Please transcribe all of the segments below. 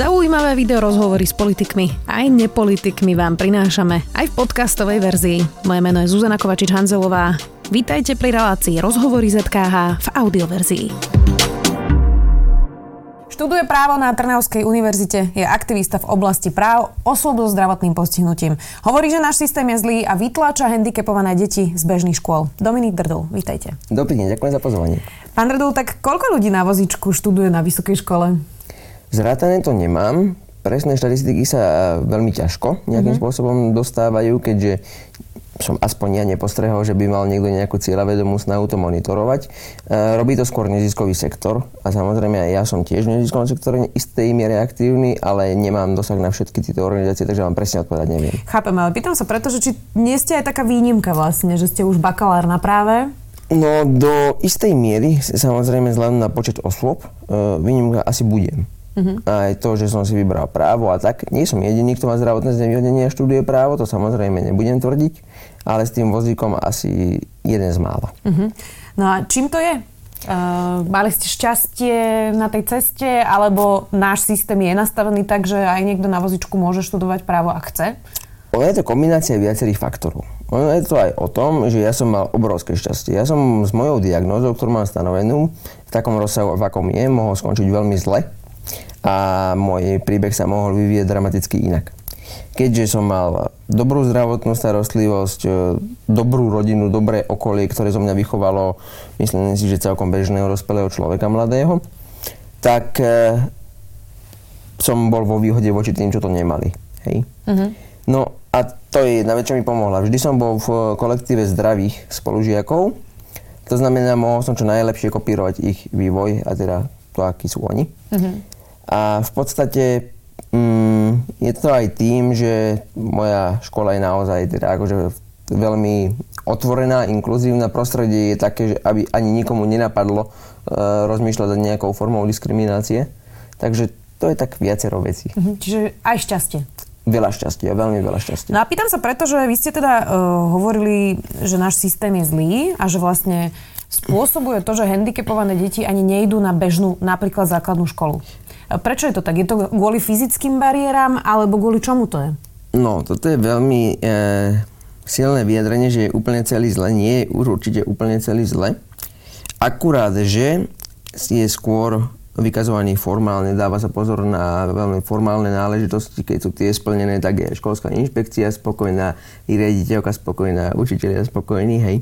Zaujímavé video rozhovory s politikmi aj nepolitikmi vám prinášame aj v podcastovej verzii. Moje meno je Zuzana Kovačič-Hanzelová. Vítajte pri relácii Rozhovory ZKH v audioverzii. Študuje právo na Trnavskej univerzite, je aktivista v oblasti práv osôb so zdravotným postihnutím. Hovorí, že náš systém je zlý a vytláča handicapované deti z bežných škôl. Dominik Drdul, vítajte. Dobrý deň, ďakujem za pozvanie. Pán Drdul, tak koľko ľudí na vozičku študuje na vysokej škole? Zrátané to nemám. Presné štatistiky sa e, veľmi ťažko nejakým mm-hmm. spôsobom dostávajú, keďže som aspoň ja nepostrehol, že by mal niekto nejakú cieľavedomú snahu to monitorovať. E, robí to skôr neziskový sektor a samozrejme aj ja som tiež v neziskovom sektore istej miere aktívny, ale nemám dosah na všetky tieto organizácie, takže vám presne odpovedať neviem. Chápem, ale pýtam sa preto, že či nie ste aj taká výnimka vlastne, že ste už bakalár na práve, No do istej miery, samozrejme vzhľadom na počet osôb, e, výnimka asi budem. Uh-huh. Aj to, že som si vybral právo a tak. Nie som jediný, kto má zdravotné znevýhodnenie a študuje právo, to samozrejme nebudem tvrdiť, ale s tým vozíkom asi jeden z mála. Uh-huh. No a čím to je? Uh, mali ste šťastie na tej ceste, alebo náš systém je nastavený tak, že aj niekto na vozičku môže študovať právo, ak chce? Ono je to kombinácia viacerých faktorov. Ono je to aj o tom, že ja som mal obrovské šťastie. Ja som s mojou diagnózou, ktorú mám stanovenú, v takom rozsahu, v akom je, mohol skončiť veľmi zle a môj príbeh sa mohol vyvieť dramaticky inak. Keďže som mal dobrú zdravotnú starostlivosť, e, dobrú rodinu, dobré okolie, ktoré zo mňa vychovalo, myslím si, že celkom bežného dospelého človeka mladého, tak e, som bol vo výhode voči tým, čo to nemali. Hej? Uh-huh. No a to je jedna vec, čo mi pomohla. Vždy som bol v kolektíve zdravých spolužiakov, to znamená, mohol som čo najlepšie kopírovať ich vývoj a teda to, akí sú oni. Uh-huh. A v podstate mm, je to aj tým, že moja škola je naozaj teda akože veľmi otvorená, inkluzívna. Prostredie je také, že aby ani nikomu nenapadlo uh, rozmýšľať nad nejakou formou diskriminácie. Takže to je tak viacero vecí. Mhm, čiže aj šťastie. Veľa šťastia, veľmi veľa šťastia. No a pýtam sa preto, že vy ste teda uh, hovorili, že náš systém je zlý a že vlastne spôsobuje to, že handicapované deti ani nejdú na bežnú, napríklad základnú školu. Prečo je to tak? Je to kvôli fyzickým bariéram alebo kvôli čomu to je? No, toto je veľmi e, silné vyjadrenie, že je úplne celý zle. Nie je určite úplne celý zle. Akurát, že je skôr vykazovaný formálne, dáva sa pozor na veľmi formálne náležitosti, keď sú tie splnené, tak je školská inšpekcia spokojná, i riaditeľka spokojná, učiteľia spokojní, hej.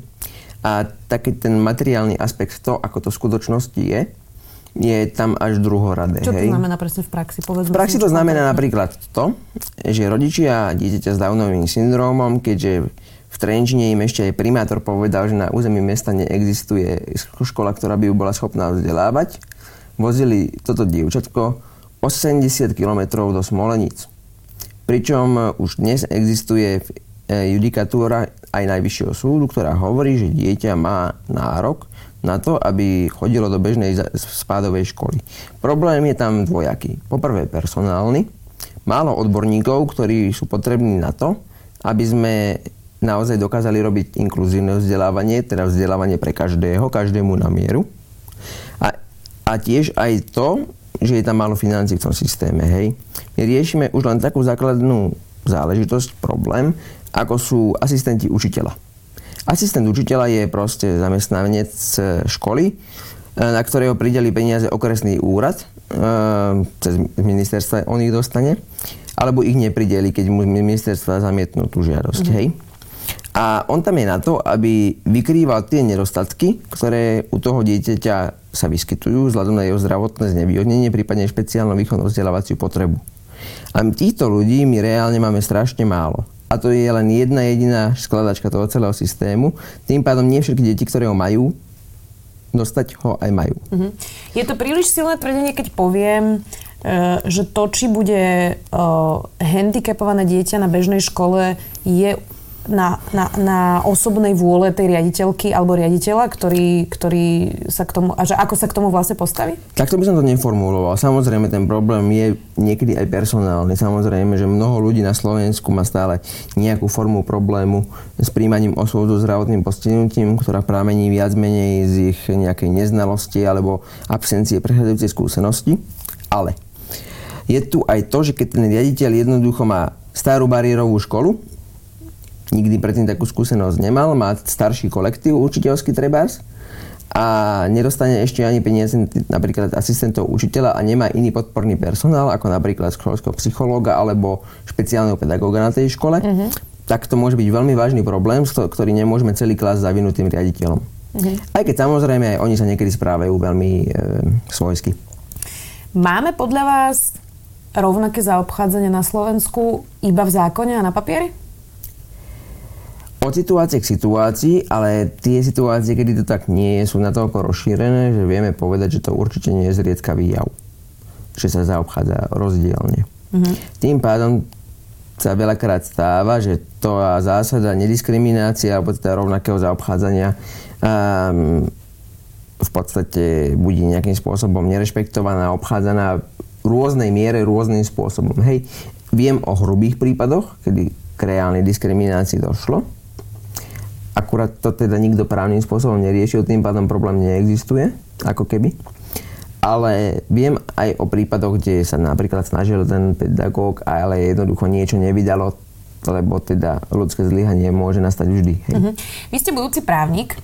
A taký ten materiálny aspekt, to, ako to v skutočnosti je, je tam až druhoradé. Čo to hej? znamená presne v praxi? Povedzme v praxi to znamená napríklad to, že rodičia dieťaťa s Downovým syndrómom, keďže v Trenčine im ešte aj primátor povedal, že na území mesta neexistuje škola, ktorá by ju bola schopná vzdelávať, vozili toto dievčatko 80 km do Smoleníc. Pričom už dnes existuje e, judikatúra aj Najvyššieho súdu, ktorá hovorí, že dieťa má nárok na to, aby chodilo do bežnej spádovej školy. Problém je tam dvojaký. Poprvé personálny, málo odborníkov, ktorí sú potrební na to, aby sme naozaj dokázali robiť inkluzívne vzdelávanie, teda vzdelávanie pre každého, každému na mieru. A, a tiež aj to, že je tam málo financí v tom systéme. Hej. My riešime už len takú základnú záležitosť, problém, ako sú asistenti učiteľa. Asistent učiteľa je proste zamestnanec školy, e, na ktorého prideli peniaze okresný úrad, e, cez ministerstva on ich dostane, alebo ich neprideli, keď mu ministerstva zamietnú tú žiadosť. Mm. Hej? A on tam je na to, aby vykrýval tie nedostatky, ktoré u toho dieťaťa sa vyskytujú vzhľadom na jeho zdravotné znevýhodnenie, prípadne špeciálnu výchovnú vzdelávaciu potrebu. A týchto ľudí my reálne máme strašne málo a to je len jedna jediná skladačka toho celého systému. Tým pádom nie všetky deti, ktoré ho majú, dostať ho aj majú. Uh-huh. Je to príliš silné tvrdenie, keď poviem, e, že to, či bude handicapované dieťa na bežnej škole, je na, na, na osobnej vôle tej riaditeľky alebo riaditeľa, ktorý, ktorý sa k tomu, a že ako sa k tomu vlastne postaví? Takto by som to neformuloval. Samozrejme, ten problém je niekedy aj personálny. Samozrejme, že mnoho ľudí na Slovensku má stále nejakú formu problému s príjmaním osôb so zdravotným postihnutím, ktorá prámení viac menej z ich nejakej neznalosti alebo absencie prechádzajúcej skúsenosti. Ale Je tu aj to, že keď ten riaditeľ jednoducho má starú bariérovú školu, nikdy predtým takú skúsenosť nemal, má starší kolektív učiteľský trebárs a nedostane ešte ani peniaze napríklad asistentov učiteľa a nemá iný podporný personál, ako napríklad školského psychológa alebo špeciálneho pedagóga na tej škole, uh-huh. tak to môže byť veľmi vážny problém, ktorý nemôžeme celý klas zavinúť tým riaditeľom. Uh-huh. Aj keď samozrejme aj oni sa niekedy správajú veľmi e, svojsky. Máme podľa vás rovnaké zaobchádzanie na Slovensku iba v zákone a na papieri? Od situácie k situácii, ale tie situácie, kedy to tak nie je, sú natoľko rozšírené, že vieme povedať, že to určite nie je zriedkavý jav. Že sa zaobchádza rozdielne. Mm-hmm. Tým pádom sa veľakrát stáva, že to zásada nediskriminácia alebo teda rovnakého zaobchádzania um, v podstate bude nejakým spôsobom nerešpektovaná, obchádzaná v rôznej miere, rôznym spôsobom. Hej, viem o hrubých prípadoch, kedy k reálnej diskriminácii došlo, Akurát to teda nikto právnym spôsobom neriešil, tým pádom problém neexistuje, ako keby. Ale viem aj o prípadoch, kde sa napríklad snažil ten pedagóg, ale jednoducho niečo nevydalo, lebo teda ľudské zlyhanie môže nastať vždy. Hej. Uh-huh. Vy ste budúci právnik.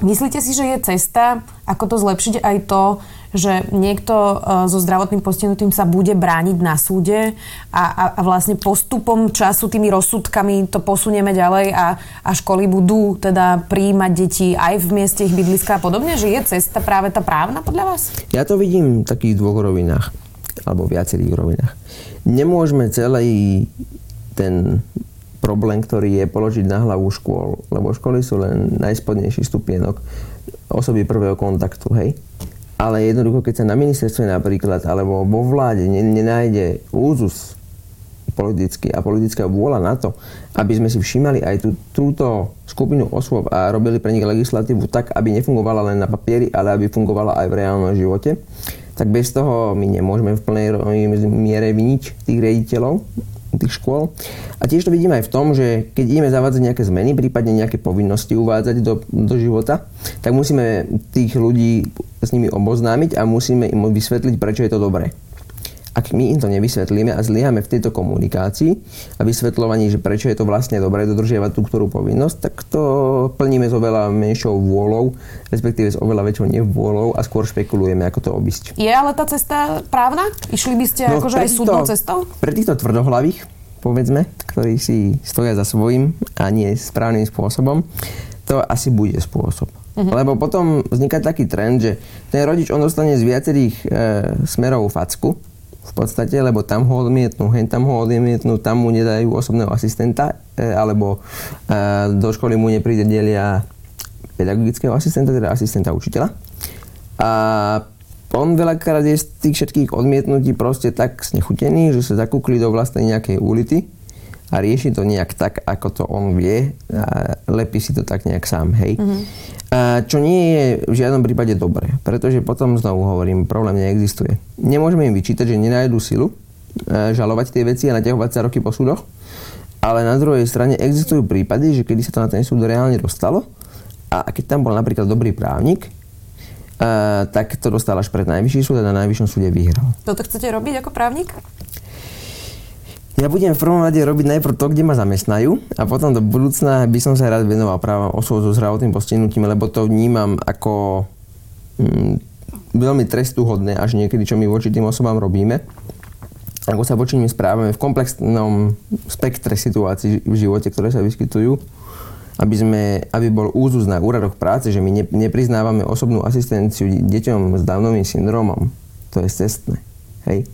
Myslíte si, že je cesta, ako to zlepšiť aj to, že niekto e, so zdravotným postihnutím sa bude brániť na súde a, a, a vlastne postupom času tými rozsudkami to posunieme ďalej a, a školy budú teda prijímať deti aj v mieste ich bydliska a podobne? Že je cesta práve tá právna podľa vás? Ja to vidím v takých dvoch rovinách alebo viacerých rovinách. Nemôžeme celý ten problém, ktorý je položiť na hlavu škôl, lebo školy sú len najspodnejší stupienok osoby prvého kontaktu, hej. Ale jednoducho, keď sa na ministerstve napríklad, alebo vo vláde nenájde úzus politický a politická vôľa na to, aby sme si všímali aj tú, túto skupinu osôb a robili pre nich legislatívu tak, aby nefungovala len na papieri, ale aby fungovala aj v reálnom živote, tak bez toho my nemôžeme v plnej miere vyniť tých riaditeľov tých škôl. A tiež to vidíme aj v tom, že keď ideme zavádzať nejaké zmeny, prípadne nejaké povinnosti uvádzať do, do života, tak musíme tých ľudí s nimi oboznámiť a musíme im vysvetliť, prečo je to dobré. Ak my im to nevysvetlíme a zlyhame v tejto komunikácii a vysvetľovaní, že prečo je to vlastne dobré dodržiavať tú ktorú povinnosť, tak to plníme s oveľa menšou vôľou, respektíve s oveľa väčšou nevôľou a skôr špekulujeme, ako to obísť. Je ale tá cesta právna? Išli by ste no, akože aj súdnou cestou? Pre týchto tvrdohlavých, povedzme, ktorí si stoja za svojím a nie správnym spôsobom, to asi bude spôsob. Uh-huh. Lebo potom vzniká taký trend, že ten rodič on dostane z viacerých e, smerov facku, v podstate, lebo tam ho odmietnú, hen tam ho odmietnú, tam mu nedajú osobného asistenta, e, alebo e, do školy mu nepríde delia pedagogického asistenta, teda asistenta učiteľa. A on veľakrát je z tých všetkých odmietnutí proste tak znechutený, že sa zakúkli do vlastnej nejakej ulity a rieši to nejak tak, ako to on vie a lepí si to tak nejak sám, hej. Mm-hmm. A čo nie je v žiadnom prípade dobré, pretože potom znovu hovorím, problém neexistuje. Nemôžeme im vyčítať, že nenájdu silu e, žalovať tie veci a naťahovať sa roky po súdoch, ale na druhej strane existujú prípady, že kedy sa to na ten súd reálne dostalo a keď tam bol napríklad dobrý právnik, Uh, tak to dostal až pred najvyšší súd a na najvyššom súde vyhral. Toto chcete robiť ako právnik? Ja budem v prvom rade robiť najprv to, kde ma zamestnajú a potom do budúcna by som sa rád venoval práve osôb so zdravotným postihnutím, lebo to vnímam ako mm, veľmi trestuhodné až niekedy, čo my voči tým osobám robíme. Ako sa voči nim správame v komplexnom spektre situácií v živote, ktoré sa vyskytujú, aby, sme, aby bol úzus na úradoch práce, že my ne, nepriznávame osobnú asistenciu deťom s Downovým syndromom. To je cestné. Hej?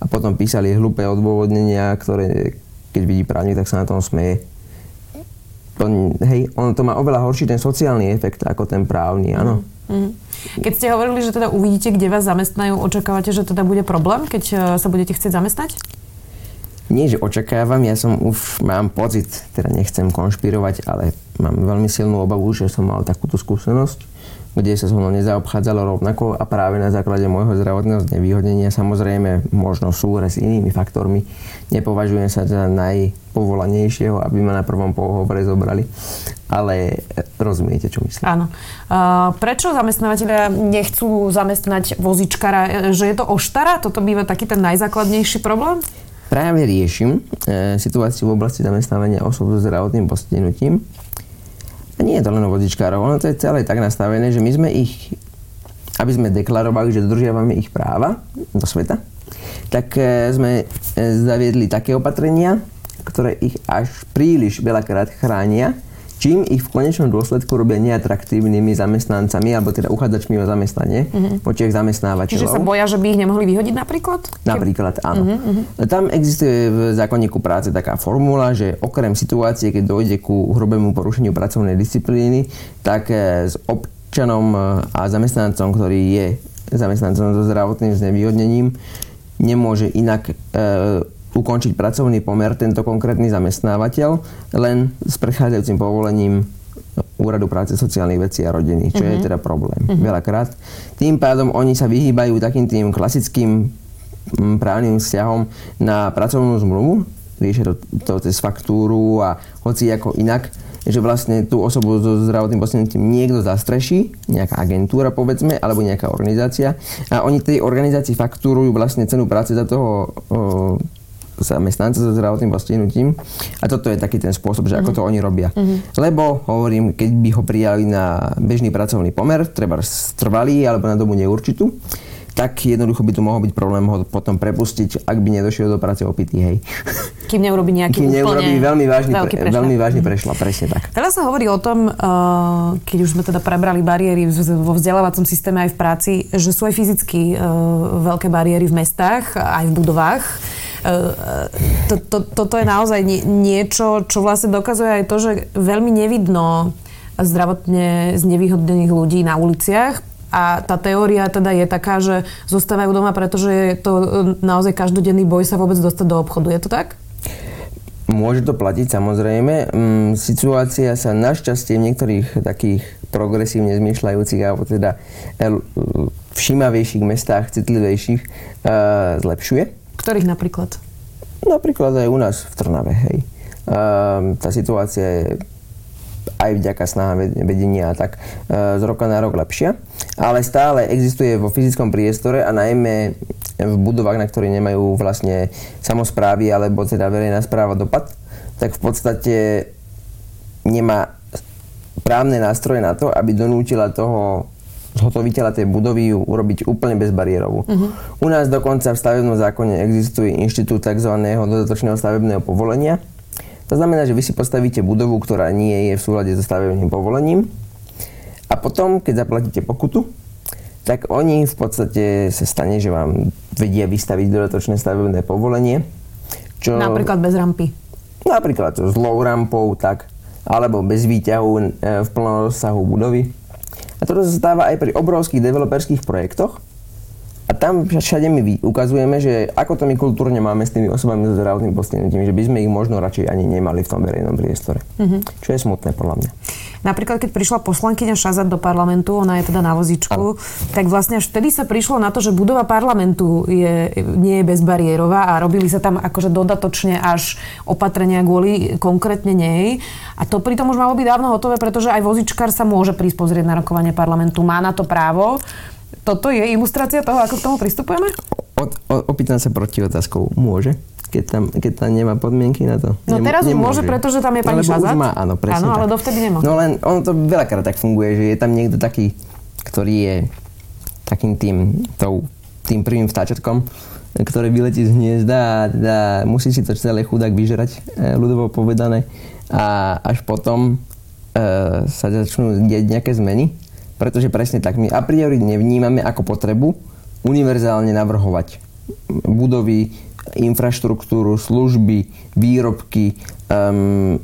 A potom písali hlúpe odôvodnenia, ktoré keď vidí právnik, tak sa na tom smeje. To, hej, ono to má oveľa horší ten sociálny efekt ako ten právny, áno. Mm. Keď ste hovorili, že teda uvidíte, kde vás zamestnajú, očakávate, že teda bude problém, keď e, sa budete chcieť zamestnať? Nie, že očakávam, ja som už mám pocit, teda nechcem konšpirovať, ale mám veľmi silnú obavu, že som mal takúto skúsenosť kde sa so mnou nezaobchádzalo rovnako a práve na základe môjho zdravotného znevýhodnenia samozrejme možno súhre s inými faktormi nepovažujem sa za najpovolanejšieho, aby ma na prvom pohovore zobrali. Ale rozumiete, čo myslím. Áno. Prečo zamestnávateľia nechcú zamestnať vozičkara? Že je to oštara? Toto býva taký ten najzákladnejší problém? Práve riešim e, situáciu v oblasti zamestnávania osob so zdravotným postihnutím a nie je to len o vodičkárov, ono to je celé tak nastavené, že my sme ich, aby sme deklarovali, že dodržiavame ich práva do sveta, tak e, sme e, zaviedli také opatrenia, ktoré ich až príliš veľakrát chránia čím ich v konečnom dôsledku robia neatraktívnymi zamestnancami, alebo teda uchádzačmi o zamestnanie uh-huh. počiach zamestnávateľov. Čiže sa boja, že by ich nemohli vyhodiť napríklad? Napríklad, áno. Uh-huh. Tam existuje v zákonníku práce taká formula, že okrem situácie, keď dojde ku hrubému porušeniu pracovnej disciplíny, tak eh, s občanom eh, a zamestnancom, ktorý je zamestnancom so zdravotným znevýhodnením, nemôže inak e, ukončiť pracovný pomer tento konkrétny zamestnávateľ len s prechádzajúcim povolením Úradu práce sociálnych vecí a rodiny, čo uh-huh. je mhm. teda problém uh-huh. veľakrát. Tým pádom oni sa vyhýbajú takým tým klasickým mm, právnym vzťahom na pracovnú zmluvu, riešia to, to cez faktúru a hoci ako inak, že vlastne tú osobu so zdravotným postihnutím niekto zastreší, nejaká agentúra povedzme, alebo nejaká organizácia a oni tej organizácii faktúrujú vlastne cenu práce za toho o, zamestnanca so zdravotným postihnutím. A toto je taký ten spôsob, že ako to oni robia. Uh-huh. Lebo, hovorím, keď by ho prijali na bežný pracovný pomer, treba trvalý alebo na dobu neurčitú, tak jednoducho by tu mohol byť problém ho potom prepustiť, ak by nedošiel do práce opitý, hej. Kým neurobi nejaký Kým neurobi veľmi vážny, pre, veľmi vážny prešla, presne tak. Teraz sa hovorí o tom, uh, keď už sme teda prebrali bariéry vo vzdelávacom systéme aj v práci, že sú aj fyzicky uh, veľké bariéry v mestách, aj v budovách. To, to, toto je naozaj niečo, čo vlastne dokazuje aj to, že veľmi nevidno zdravotne znevýhodnených ľudí na uliciach. A tá teória teda je taká, že zostávajú doma, pretože je to e, naozaj každodenný boj sa vôbec dostať do obchodu. Je to tak? Môže to platiť samozrejme. Mm, situácia sa našťastie v niektorých takých progresívne zmýšľajúcich alebo teda všímavejších mestách, citlivejších, e, zlepšuje ktorých napríklad? Napríklad aj u nás v Trnave, hej. Um, tá situácia je aj vďaka snaha vedenia tak z roka na rok lepšia, ale stále existuje vo fyzickom priestore a najmä v budovách, na ktoré nemajú vlastne samozprávy alebo teda verejná správa dopad, tak v podstate nemá právne nástroje na to, aby donútila toho zhotoviteľa tej budovy ju urobiť úplne bezbariérovú. Uh-huh. U nás dokonca v stavebnom zákone existuje inštitút tzv. dodatočného stavebného povolenia. To znamená, že vy si postavíte budovu, ktorá nie je v súlade so stavebným povolením a potom, keď zaplatíte pokutu, tak oni v podstate sa stane, že vám vedia vystaviť dodatočné stavebné povolenie. Čo... Napríklad bez rampy. Napríklad s low rampou, tak, alebo bez výťahu e, v plnom rozsahu budovy. A toto sa stáva aj pri obrovských developerských projektoch. A tam všade my ukazujeme, že ako to my kultúrne máme s tými osobami so zdravotným postihnutím, že by sme ich možno radšej ani nemali v tom verejnom priestore. Mm-hmm. Čo je smutné podľa mňa. Napríklad, keď prišla poslankyňa Šazat do parlamentu, ona je teda na vozičku, ano. tak vlastne až vtedy sa prišlo na to, že budova parlamentu je, nie je bezbariérová a robili sa tam akože dodatočne až opatrenia kvôli konkrétne nej. A to pritom už malo byť dávno hotové, pretože aj vozičkár sa môže prísť pozrieť na rokovanie parlamentu, má na to právo. Toto je ilustrácia toho, ako k tomu pristupujeme? O, o, opýtam sa proti otázkou. Môže? Keď tam, keď tam nemá podmienky na to. No Nem, teraz už môže, pretože tam je pani Lebo Šazat. Má, áno, presne Áno, ale dovtedy nemá. No len ono to veľakrát tak funguje, že je tam niekto taký, ktorý je takým tým, tou, tým prvým vtáčatkom, ktorý vyletí z hniezda a teda musí si to celé chudák vyžrať, e, ľudovo povedané. A až potom e, sa začnú diať nejaké zmeny, pretože presne tak my a priori nevnímame ako potrebu univerzálne navrhovať budovy, infraštruktúru, služby, výrobky, um,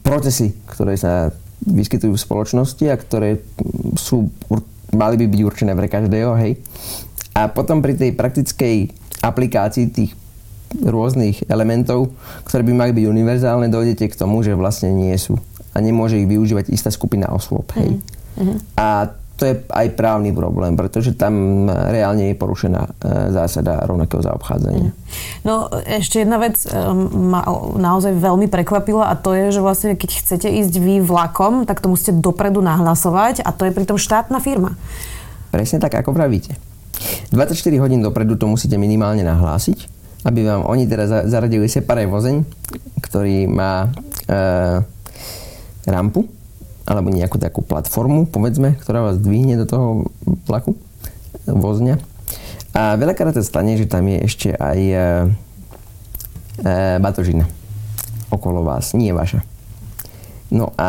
procesy, ktoré sa vyskytujú v spoločnosti a ktoré sú, mali by byť určené pre každého, hej. A potom pri tej praktickej aplikácii tých rôznych elementov, ktoré by mali byť univerzálne, dojdete k tomu, že vlastne nie sú. A nemôže ich využívať istá skupina osôb, hej. Mm-hmm. A to je aj právny problém, pretože tam reálne je porušená e, zásada rovnakého zaobchádzania. No ešte jedna vec e, ma naozaj veľmi prekvapila a to je, že vlastne keď chcete ísť vy vlakom, tak to musíte dopredu nahlasovať a to je pritom štátna firma. Presne tak, ako pravíte. 24 hodín dopredu to musíte minimálne nahlásiť, aby vám oni teda zaradili separé vozeň, ktorý má e, rampu alebo nejakú takú platformu, povedzme, ktorá vás dvihne do toho vlaku, vozňa. A veľakrát sa stane, že tam je ešte aj e, e, batožina okolo vás, nie vaša. No a...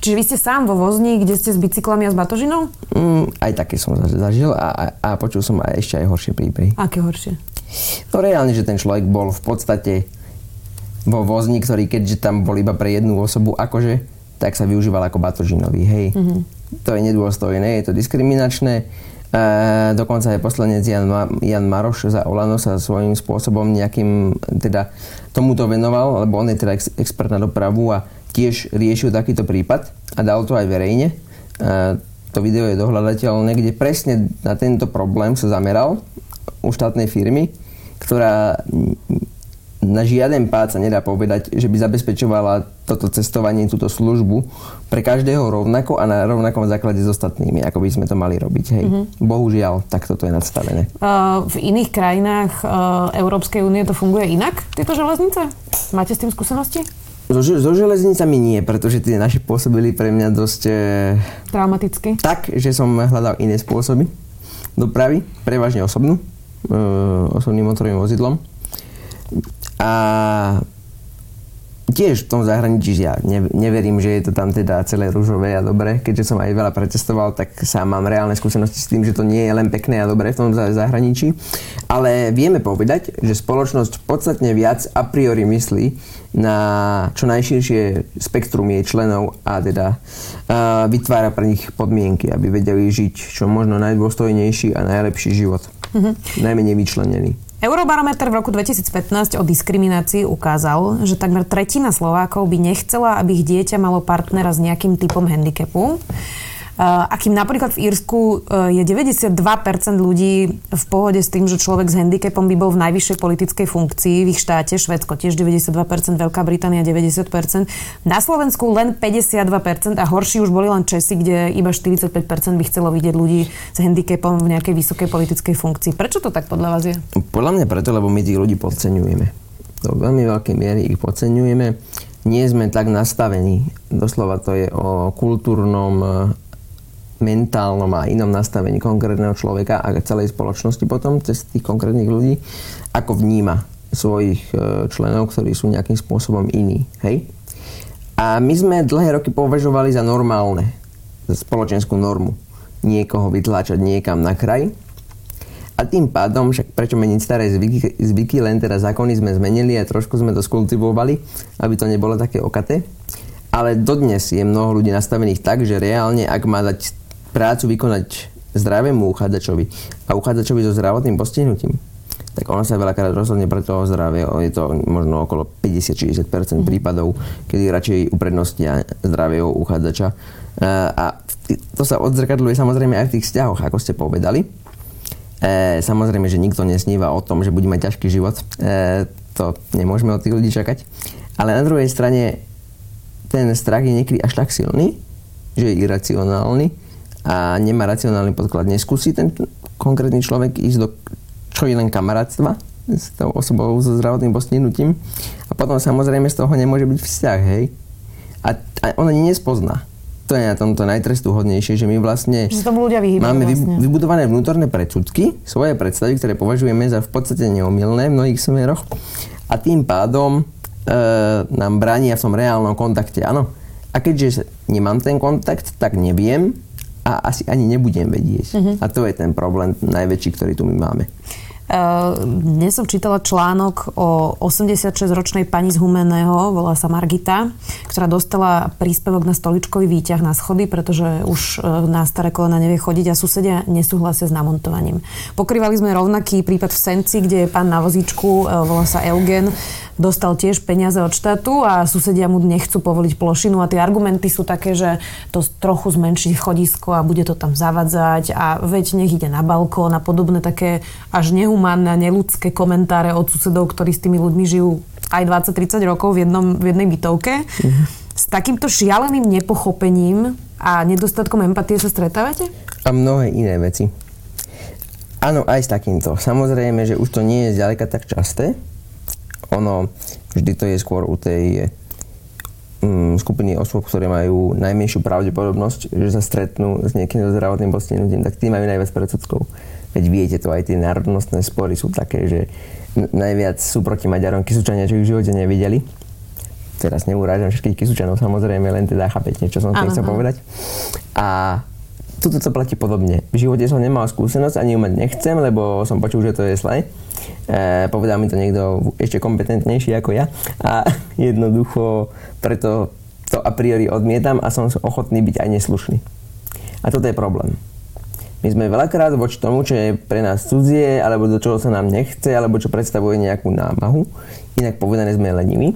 Čiže vy ste sám vo vozni, kde ste s bicyklami a s batožinou? Mm, aj také som zažil a, a, a počul som aj ešte aj horšie príbehy. Aké horšie? No reálne, že ten človek bol v podstate vo vozni, ktorý keďže tam bol iba pre jednu osobu, akože tak sa využíval ako batožinový, hej. Mm-hmm. To je nedôstojné, je to diskriminačné. E, dokonca aj poslanec Jan, Ma- Jan Maroš za Olano sa svojím spôsobom nejakým, teda tomuto venoval, lebo on je teda ex- expert na dopravu a tiež riešil takýto prípad a dal to aj verejne. E, to video je dohľadateľné, kde presne na tento problém sa zameral u štátnej firmy, ktorá na žiaden pád sa nedá povedať, že by zabezpečovala toto cestovanie, túto službu pre každého rovnako a na rovnakom základe s ostatnými, ako by sme to mali robiť. Hej. Mm-hmm. Bohužiaľ, tak toto je nadstavené. Uh, v iných krajinách uh, Európskej únie to funguje inak, tieto železnice? Máte s tým skúsenosti? So, so železnicami nie, pretože tie naše pôsobili pre mňa dosť... E, Traumaticky? Tak, že som hľadal iné spôsoby dopravy, prevažne osobnú, e, osobným motorovým vozidlom a tiež v tom zahraničí ja neverím, že je to tam teda celé rúžové a dobre. Keďže som aj veľa pretestoval, tak sám mám reálne skúsenosti s tým, že to nie je len pekné a dobre v tom zahraničí. Ale vieme povedať, že spoločnosť podstatne viac a priori myslí na čo najširšie spektrum jej členov a teda uh, vytvára pre nich podmienky, aby vedeli žiť čo možno najdôstojnejší a najlepší život. Mm-hmm. Najmenej vyčlenený. Eurobarometer v roku 2015 o diskriminácii ukázal, že takmer tretina Slovákov by nechcela, aby ich dieťa malo partnera s nejakým typom handicapu. Eh, a kým napríklad v Írsku eh, je 92% ľudí v pohode s tým, že človek s handicapom by bol v najvyššej politickej funkcii v ich štáte, Švedsko tiež 92%, Veľká Británia 90%, na Slovensku len 52% a horší už boli len Česi, kde iba 45% by chcelo vidieť ľudí s handicapom v nejakej vysokej politickej funkcii. Prečo to tak podľa vás je? Podľa mňa preto, lebo my tých ľudí podceňujeme. Do veľmi veľkej miery ich podceňujeme. Nie sme tak nastavení. Doslova to je o kultúrnom mentálnom a inom nastavení konkrétneho človeka a celej spoločnosti potom cez tých konkrétnych ľudí, ako vníma svojich e, členov, ktorí sú nejakým spôsobom iní. Hej? A my sme dlhé roky považovali za normálne, za spoločenskú normu, niekoho vytláčať niekam na kraj. A tým pádom, však prečo meniť staré zvyky, zvyky, len teda zákony sme zmenili a trošku sme to skultivovali, aby to nebolo také okaté. Ale dodnes je mnoho ľudí nastavených tak, že reálne, ak má dať prácu vykonať zdravému uchádzačovi a uchádzačovi so zdravotným postihnutím, tak ona sa veľakrát rozhodne pre toho zdravie. Je to možno okolo 50-60% mm. prípadov, kedy radšej uprednostnia zdravého uchádzača. E, a to sa odzrkadľuje samozrejme aj v tých vzťahoch, ako ste povedali. E, samozrejme, že nikto nesníva o tom, že bude mať ťažký život. E, to nemôžeme od tých ľudí čakať. Ale na druhej strane ten strach je niekedy až tak silný, že je iracionálny a nemá racionálny podklad. Neskúsi ten konkrétny človek ísť do čo je len kamarátstva s tou osobou so zdravotným postihnutím a potom samozrejme z toho nemôže byť vzťah, hej. A, a ona nespozná. To je na tomto najtrestuhodnejšie, že my vlastne že ľudia máme vlastne. vybudované vnútorné predsudky, svoje predstavy, ktoré považujeme za v podstate neomilné v mnohých smeroch a tým pádom e, nám bránia v tom reálnom kontakte, áno. A keďže nemám ten kontakt, tak neviem, a asi ani nebudem vedieť. Uh-huh. A to je ten problém najväčší, ktorý tu my máme. Dnes som čítala článok o 86-ročnej pani z Humeného, volá sa Margita, ktorá dostala príspevok na stoličkový výťah na schody, pretože už e, na staré kolena nevie chodiť a susedia nesúhlasia s namontovaním. Pokrývali sme rovnaký prípad v Senci, kde je pán na vozíčku, e, volá sa Eugen, dostal tiež peniaze od štátu a susedia mu nechcú povoliť plošinu a tie argumenty sú také, že to trochu zmenší chodisko a bude to tam zavadzať a veď nech ide na balkón a podobné také až nehumánne a neludské komentáre od susedov, ktorí s tými ľuďmi žijú aj 20-30 rokov v, jednom, v jednej bytovke. Mm. S takýmto šialeným nepochopením a nedostatkom empatie sa stretávate? A mnohé iné veci. Áno, aj s takýmto. Samozrejme, že už to nie je zďaleka tak časté, ono, vždy to je skôr u tej um, skupiny osôb, ktoré majú najmenšiu pravdepodobnosť, že sa stretnú s niekým so zdravotným postihnutím, tak tí majú najviac predsudkov. Veď viete to, aj tie národnostné spory sú také, že najviac sú proti Maďarom Kisučania, čo ich v živote nevideli. Teraz neurážam všetkých Kisučanov, samozrejme, len teda chápete, čo som tým chcel povedať. A tuto to platí podobne. V živote som nemal skúsenosť, ani ju mať nechcem, lebo som počul, že to je zle E, povedal mi to niekto ešte kompetentnejší ako ja a jednoducho preto to a priori odmietam a som ochotný byť aj neslušný. A toto je problém. My sme veľakrát voči tomu, čo je pre nás cudzie, alebo do čoho sa nám nechce, alebo čo predstavuje nejakú námahu, inak povedané sme leniví,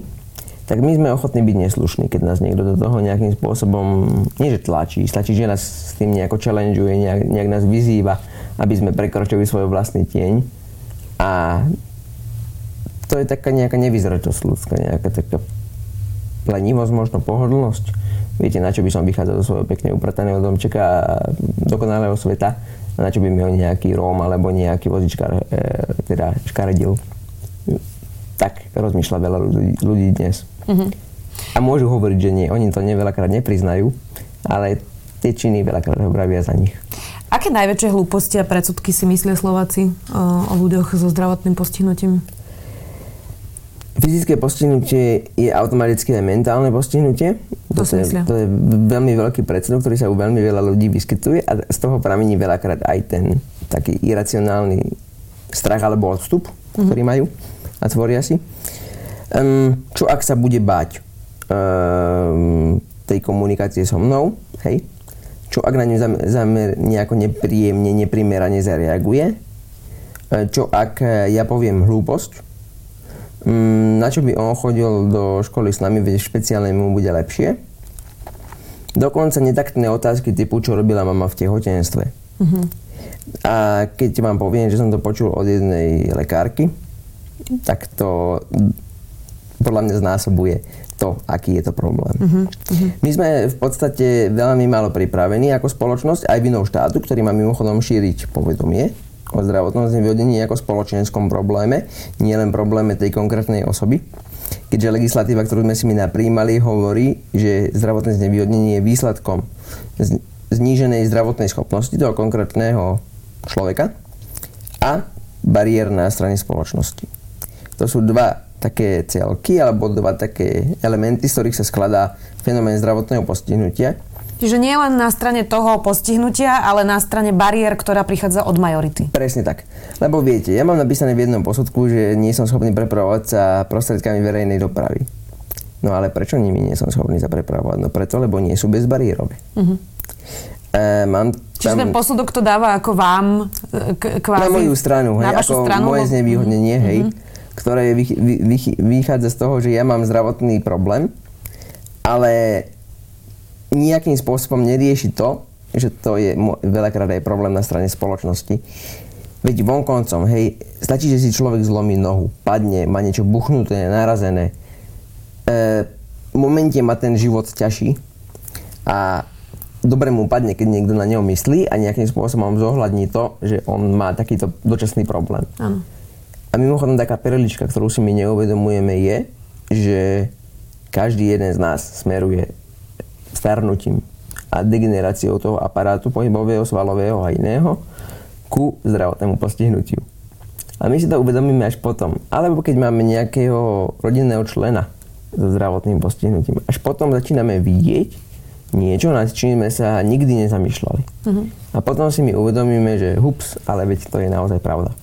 tak my sme ochotní byť neslušní, keď nás niekto do toho nejakým spôsobom, nie že tlačí, stačí, že nás s tým nejako challengeuje, nejak, nejak nás vyzýva, aby sme prekročili svoj vlastný tieň. A to je taká nejaká nevyzretosť ľudská, nejaká taká lenivosť, možno pohodlnosť. Viete, na čo by som vychádzal zo svojho pekne uprataného domčeka a dokonalého sveta a na čo by mi ho nejaký Róm alebo nejaký vozičkár e, teda škaredil. Tak rozmýšľa veľa ľudí, ľudí dnes. Mm-hmm. A môžu hovoriť, že nie. Oni to neveľakrát nepriznajú, ale tie činy veľakrát hovoria za nich. Aké najväčšie hlúposti a predsudky si myslia Slováci o, o ľuďoch so zdravotným postihnutím? Fyzické postihnutie je automaticky aj mentálne postihnutie. To, to, je, to je veľmi veľký predsudok, ktorý sa u veľmi veľa ľudí vyskytuje a z toho pramení veľakrát aj ten taký iracionálny strach alebo odstup, mm-hmm. ktorý majú a tvoria si. Um, čo ak sa bude báť um, tej komunikácie so mnou, hej, čo ak na ňu zamer nejako nepríjemne, neprimerane zareaguje, čo ak ja poviem hlúposť, na čo by on chodil do školy s nami, veď špeciálne mu bude lepšie. Dokonca netaktné otázky typu, čo robila mama v tehotenstve. Uh-huh. A keď vám poviem, že som to počul od jednej lekárky, tak to podľa mňa znásobuje to, aký je to problém. Uh-huh. My sme v podstate veľmi málo pripravení ako spoločnosť, aj vinou štátu, ktorý má mimochodom šíriť povedomie o zdravotnom znevýhodnení ako spoločenskom probléme, nie len probléme tej konkrétnej osoby. Keďže legislatíva, ktorú sme si my napríjmali, hovorí, že zdravotné znevýhodnenie je výsledkom zníženej zdravotnej schopnosti toho konkrétneho človeka a bariér na strane spoločnosti. To sú dva také celky alebo dva také elementy, z ktorých sa skladá fenomén zdravotného postihnutia. Čiže nie len na strane toho postihnutia, ale na strane bariér, ktorá prichádza od majority. Presne tak. Lebo viete, ja mám napísané v jednom posudku, že nie som schopný prepravovať sa prostriedkami verejnej dopravy. No ale prečo nimi nie som schopný sa prepravovať? No preto, lebo nie sú bezbariérové. Uh-huh. E, mám Čiže ten posudok to dáva ako vám k, kvázi, Na moju stranu, hej, ako stranu, moje znevýhodnenie, uh-huh. hej. Uh-huh ktoré vy, vy, vy, vychádza z toho, že ja mám zdravotný problém, ale nejakým spôsobom nerieši to, že to je veľakrát aj problém na strane spoločnosti. Veď vonkoncom, hej, stačí, že si človek zlomí nohu, padne, má niečo buchnuté, narazené. E, momente má ten život ťažší a dobre mu padne, keď niekto na neho myslí a nejakým spôsobom zohľadní to, že on má takýto dočasný problém. Áno. A mimochodom taká perlička, ktorú si my neuvedomujeme je, že každý jeden z nás smeruje starnutím a degeneráciou toho aparátu pohybového, svalového a iného ku zdravotnému postihnutiu. A my si to uvedomíme až potom. Alebo keď máme nejakého rodinného člena so zdravotným postihnutím. Až potom začíname vidieť niečo, nad čím sme sa nikdy nezamýšľali. Uh-huh. A potom si my uvedomíme, že hups, ale veď to je naozaj pravda.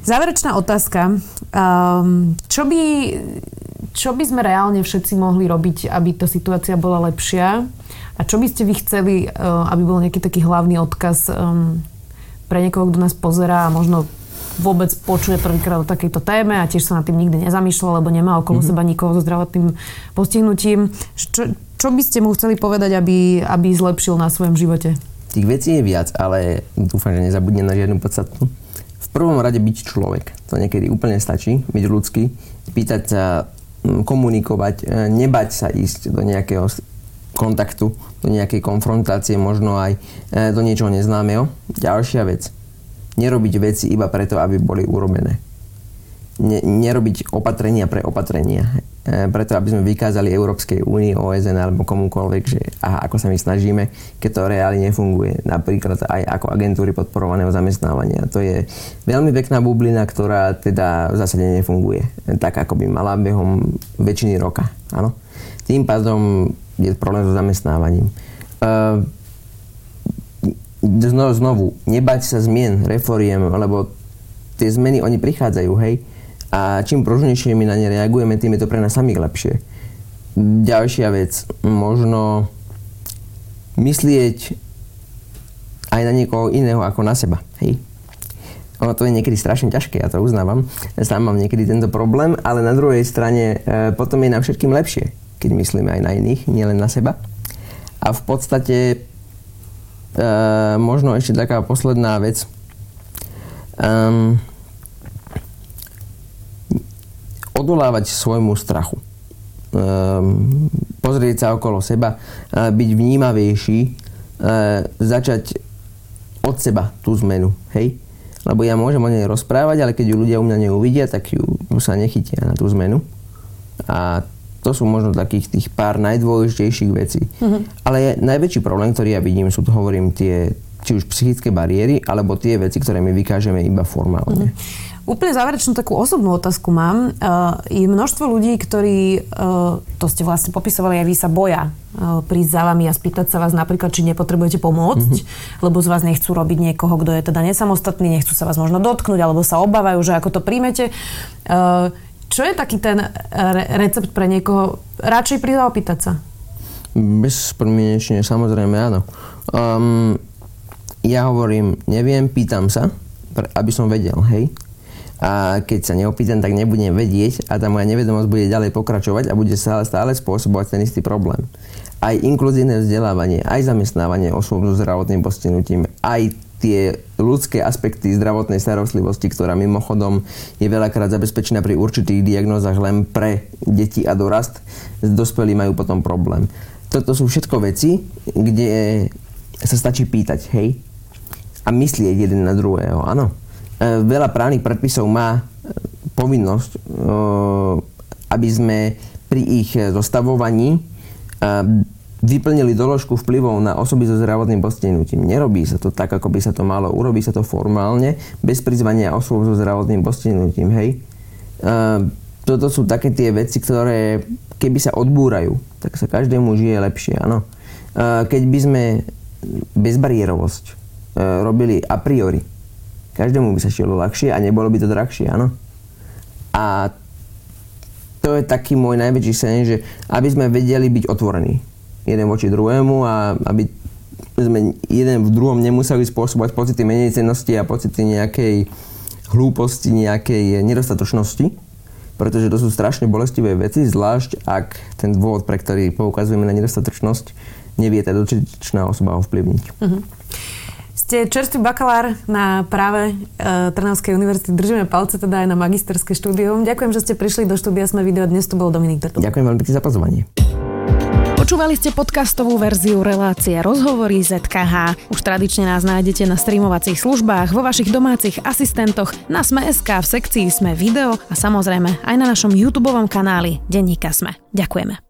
Záverečná otázka. Um, čo, by, čo by sme reálne všetci mohli robiť, aby tá situácia bola lepšia? A čo by ste vy chceli, uh, aby bol nejaký taký hlavný odkaz um, pre niekoho, kto nás pozerá a možno vôbec počuje prvýkrát o takejto téme a tiež sa nad tým nikdy nezamýšľal, lebo nemá okolo mm-hmm. seba nikoho so zdravotným postihnutím. Čo, čo by ste mu chceli povedať, aby, aby zlepšil na svojom živote? Tých vecí je viac, ale dúfam, že nezabudnem na žiadnu podstatnú. Prvom rade byť človek. To niekedy úplne stačí, byť ľudský, pýtať sa, komunikovať, e, nebať sa ísť do nejakého kontaktu, do nejakej konfrontácie, možno aj e, do niečoho neznámeho. Ďalšia vec nerobiť veci iba preto, aby boli urobené. Ne, nerobiť opatrenia pre opatrenia. E, preto, aby sme vykázali Európskej únii, OSN alebo komukoľvek, že aha, ako sa my snažíme, keď to reálne nefunguje. Napríklad aj ako agentúry podporovaného zamestnávania. To je veľmi pekná bublina, ktorá teda v zásade nefunguje. Tak, ako by mala behom väčšiny roka. Áno? Tým pádom je problém so zamestnávaním. Uh, znovu, znovu, nebať sa zmien, reforiem, lebo tie zmeny, oni prichádzajú, hej. A čím pružnejšie my na ne reagujeme, tým je to pre nás samých lepšie. Ďalšia vec, možno myslieť aj na niekoho iného ako na seba, hej. Ono to je niekedy strašne ťažké, ja to uznávam. Sám mám niekedy tento problém, ale na druhej strane e, potom je nám všetkým lepšie, keď myslíme aj na iných, nielen na seba. A v podstate E, možno ešte taká posledná vec. Um, odolávať svojmu strachu. Um, pozrieť sa okolo seba, uh, byť vnímavejší, uh, začať od seba tú zmenu, hej? Lebo ja môžem o nej rozprávať, ale keď ju ľudia u mňa neuvidia, tak ju, sa nechytia na tú zmenu. A to sú možno takých tých pár najdôležitejších vecí. Mm-hmm. Ale najväčší problém, ktorý ja vidím, sú to hovorím tie či už psychické bariéry, alebo tie veci, ktoré my vykážeme iba formálne. Mm-hmm. Úplne záverečnú takú osobnú otázku mám. Uh, je množstvo ľudí, ktorí, uh, to ste vlastne popisovali, aj vy sa boja uh, prísť za vami a spýtať sa vás napríklad, či nepotrebujete pomôcť, mm-hmm. lebo z vás nechcú robiť niekoho, kto je teda nesamostatný, nechcú sa vás možno dotknúť, alebo sa obávajú, že ako to príjmete. Čo je taký ten eh, recept pre niekoho? Radšej prísť a opýtať sa. Bezpodmienečne, samozrejme áno. Um, ja hovorím, neviem, pýtam sa, aby som vedel, hej. A keď sa neopýtam, tak nebudem vedieť a tá moja nevedomosť bude ďalej pokračovať a bude stále, stále spôsobovať ten istý problém. Aj inkluzívne vzdelávanie, aj zamestnávanie osôb so zdravotným postihnutím, aj tie ľudské aspekty zdravotnej starostlivosti, ktorá mimochodom je veľakrát zabezpečená pri určitých diagnózach len pre deti a dorast, dospelí majú potom problém. Toto sú všetko veci, kde sa stačí pýtať, hej, a myslieť jeden na druhého, áno. E, veľa právnych predpisov má e, povinnosť, e, aby sme pri ich zostavovaní vyplnili doložku vplyvov na osoby so zdravotným postihnutím. Nerobí sa to tak, ako by sa to malo. Urobí sa to formálne, bez prizvania osôb so zdravotným postihnutím. Hej? Toto sú také tie veci, ktoré keby sa odbúrajú, tak sa každému žije lepšie. Áno. Keď by sme bezbariérovosť robili a priori, každému by sa žilo ľahšie a nebolo by to drahšie. Áno. A to je taký môj najväčší sen, že aby sme vedeli byť otvorení jeden voči druhému a aby sme jeden v druhom nemuseli spôsobovať pocity menejcenosti a pocity nejakej hlúposti, nejakej nedostatočnosti, pretože to sú strašne bolestivé veci, zvlášť ak ten dôvod, pre ktorý poukazujeme na nedostatočnosť, nevie tá dočitočná osoba ovplyvniť. Uh-huh. Ste čerstvý bakalár na práve e, Trnavskej univerzity. Držíme palce teda aj na magisterské štúdium. Ďakujem, že ste prišli do štúdia Sme video. Dnes tu bol Dominik Drtul. Ďakujem veľmi pekne za pozvanie. Počúvali ste podcastovú verziu relácie Rozhovory ZKH. Už tradične nás nájdete na streamovacích službách, vo vašich domácich asistentoch, na Sme.sk, v sekcii Sme video a samozrejme aj na našom YouTube kanáli Denníka Sme. Ďakujeme.